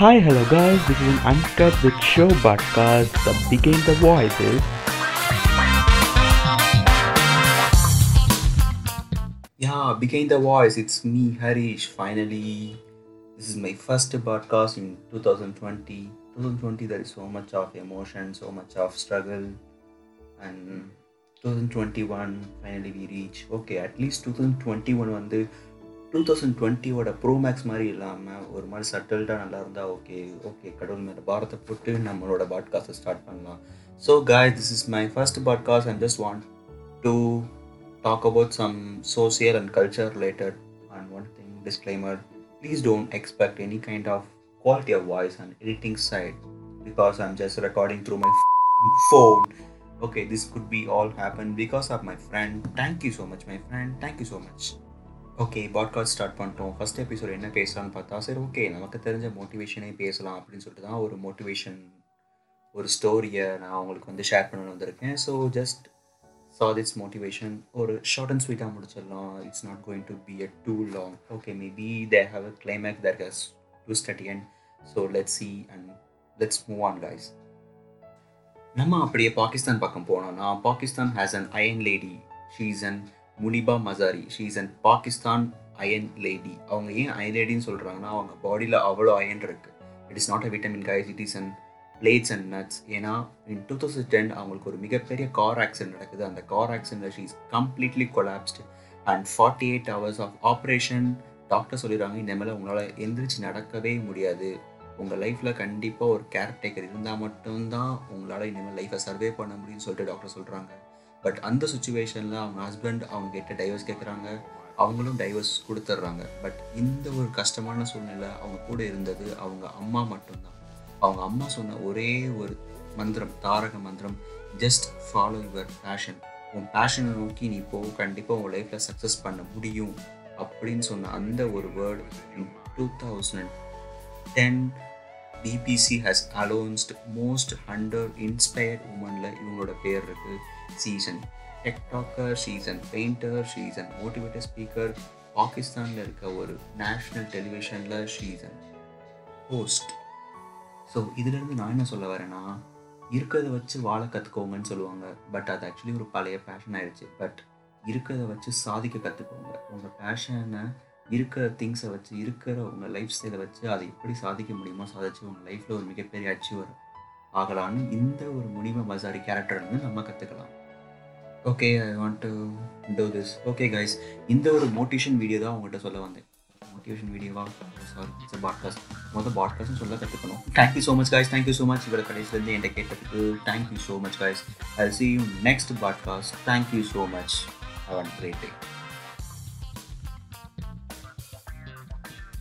Hi, hello guys, this is an Uncut with Show podcast that became the voices. Yeah, became the voice. It's me, Harish. Finally, this is my first podcast in 2020. 2020, there is so much of emotion, so much of struggle, and 2021 finally we reach. Okay, at least 2021 வந்து two thousand டுவெண்ட்டியோட pro max மாதிரி இல்லாமல் ஒரு மாதிரி சட்டில்டாக நல்லா இருந்தால் okay okay கடவுள் மேலே பாரத்தை போட்டு நம்மளோட பாட்காஸ்ட்டை ஸ்டார்ட் பண்ணலாம் so guys this is my first podcast and just want to talk about some social and culture related and one thing disclaimer please don't expect any kind of quality of voice and editing side because i'm just recording through my f***ing phone okay this could be all happen because of my friend thank you so much my friend thank you so much okay podcast start பண்ணிட்டோம். First episode என்ன பேசலாம்னு பார்த்தா சரி okay நமக்கு தெரிஞ்ச மோட்டிவேஷனே பேசலாம் அப்படின்னு சொல்லிட்டு தான் ஒரு மோட்டிவேஷன் ஒரு ஸ்டோரியை நான் உங்களுக்கு வந்து ஷேர் பண்ண வந்திருக்கேன். So just so that's motivation ஒரு ஷார்ட் அண்ட் ஸ்வீட்டாக முடிச்சிடலாம். It's not going to be a too long okay maybe they have a climax there has twist at end so let's see and let's move on guys நம்ம அப்படியே பாகிஸ்தான் பக்கம் போனோம்னா Pakistan has an iron lady she's and Muniba Mazari she's an Pakistan iron lady அவங்க ஏன் iron லேடின்னு சொல்கிறாங்கன்னா அவங்க பாடியில் அவ்வளோ அயன் இருக்குது it is not a vitamin guys it is and plates and nuts ஏன்னா இன் டூ தௌசண்ட் டென் அவங்களுக்கு ஒரு மிகப்பெரிய கார் ஆக்சிடென்ட் நடக்குது. அந்த car accident she is completely collapsed and forty eight hours of operation doctor சொல்லிடுறாங்க இந்த மேலே உங்களால் எந்திரிச்சு நடக்கவே முடியாது. உங்கள் லைஃப்பில் கண்டிப்பாக ஒரு கேர்டேக்கர் இருந்தால் மட்டும்தான் உங்களால் இனிமேல் லைஃப்பை சர்வே பண்ண முடியும்னு சொல்லிட்டு டாக்டர் சொல்கிறாங்க பட் அந்த சுச்சுவேஷனில் அவங்க ஹஸ்பண்ட் அவங்க கிட்ட டைவர்ஸ் கேட்குறாங்க அவங்களும் டைவர்ஸ் கொடுத்துட்றாங்க. பட் இந்த ஒரு கஷ்டமான சூழ்நிலை அவங்க கூட இருந்தது அவங்க அம்மா மட்டும்தான். அவங்க அம்மா சொன்ன ஒரே ஒரு மந்திரம் தாரக மந்திரம் ஜஸ்ட் ஃபாலோ யுவர் பேஷன் உன் பேஷனை நோக்கி நீ போ. கண்டிப்பாக உன் லைஃப்பில் சக்ஸஸ் பண்ண முடியும். அப்படின்னு சொன்ன அந்த ஒரு word two thousand ten BBC has amongst most hundred inspired உமனில் இவங்களோட பேர் இருக்குது she's an TikToker she's an painter she's an motivator speaker பாகிஸ்தானில் இருக்க ஒரு நேஷ்னல் டெலிவிஷனில் சீசன் ஹோஸ்ட் ஸோ இதுலேருந்து நான் என்ன சொல்ல வரேன்னா இருக்கிறத வச்சு வாழ கற்றுக்கோங்கன்னு சொல்லுவாங்க. பட் அது ஆக்சுவலி ஒரு பழைய பேஷன் ஆயிடுச்சு. பட் இருக்கிறத வச்சு சாதிக்க கற்றுக்கோங்க உங்கள் பேஷனை இருக்கிற திங்ஸை வச்சு இருக்கிற உங்கள் லைஃப் ஸ்டைலை வச்சு அதை எப்படி சாதிக்க முடியுமோ சாதிச்சு உங்கள் லைஃப்பில் ஒரு மிகப்பெரிய அச்சீவர் ஆகலான்னு இந்த ஒரு முனிம மசாரி கேரக்டர் வந்து நம்ம கற்றுக்கலாம் okay I want to do this okay guys இந்த ஒரு மோட்டிவேஷன் வீடியோ தான் உங்கள்கிட்ட சொல்ல வந்தேன். மோட்டிவேஷன் வீடியோவா சாரி இட்ஸ் பாட்காஸ்ட் மொதல் பாட்காஸ்ட்னு சொல்ல கற்றுக்கணும் thank you so much guys thank you so much இவரை கடைசிலேருந்து என்கிட்ட கேட்டதுக்கு thank you so much guys I see you next podcast thank you so much have a great day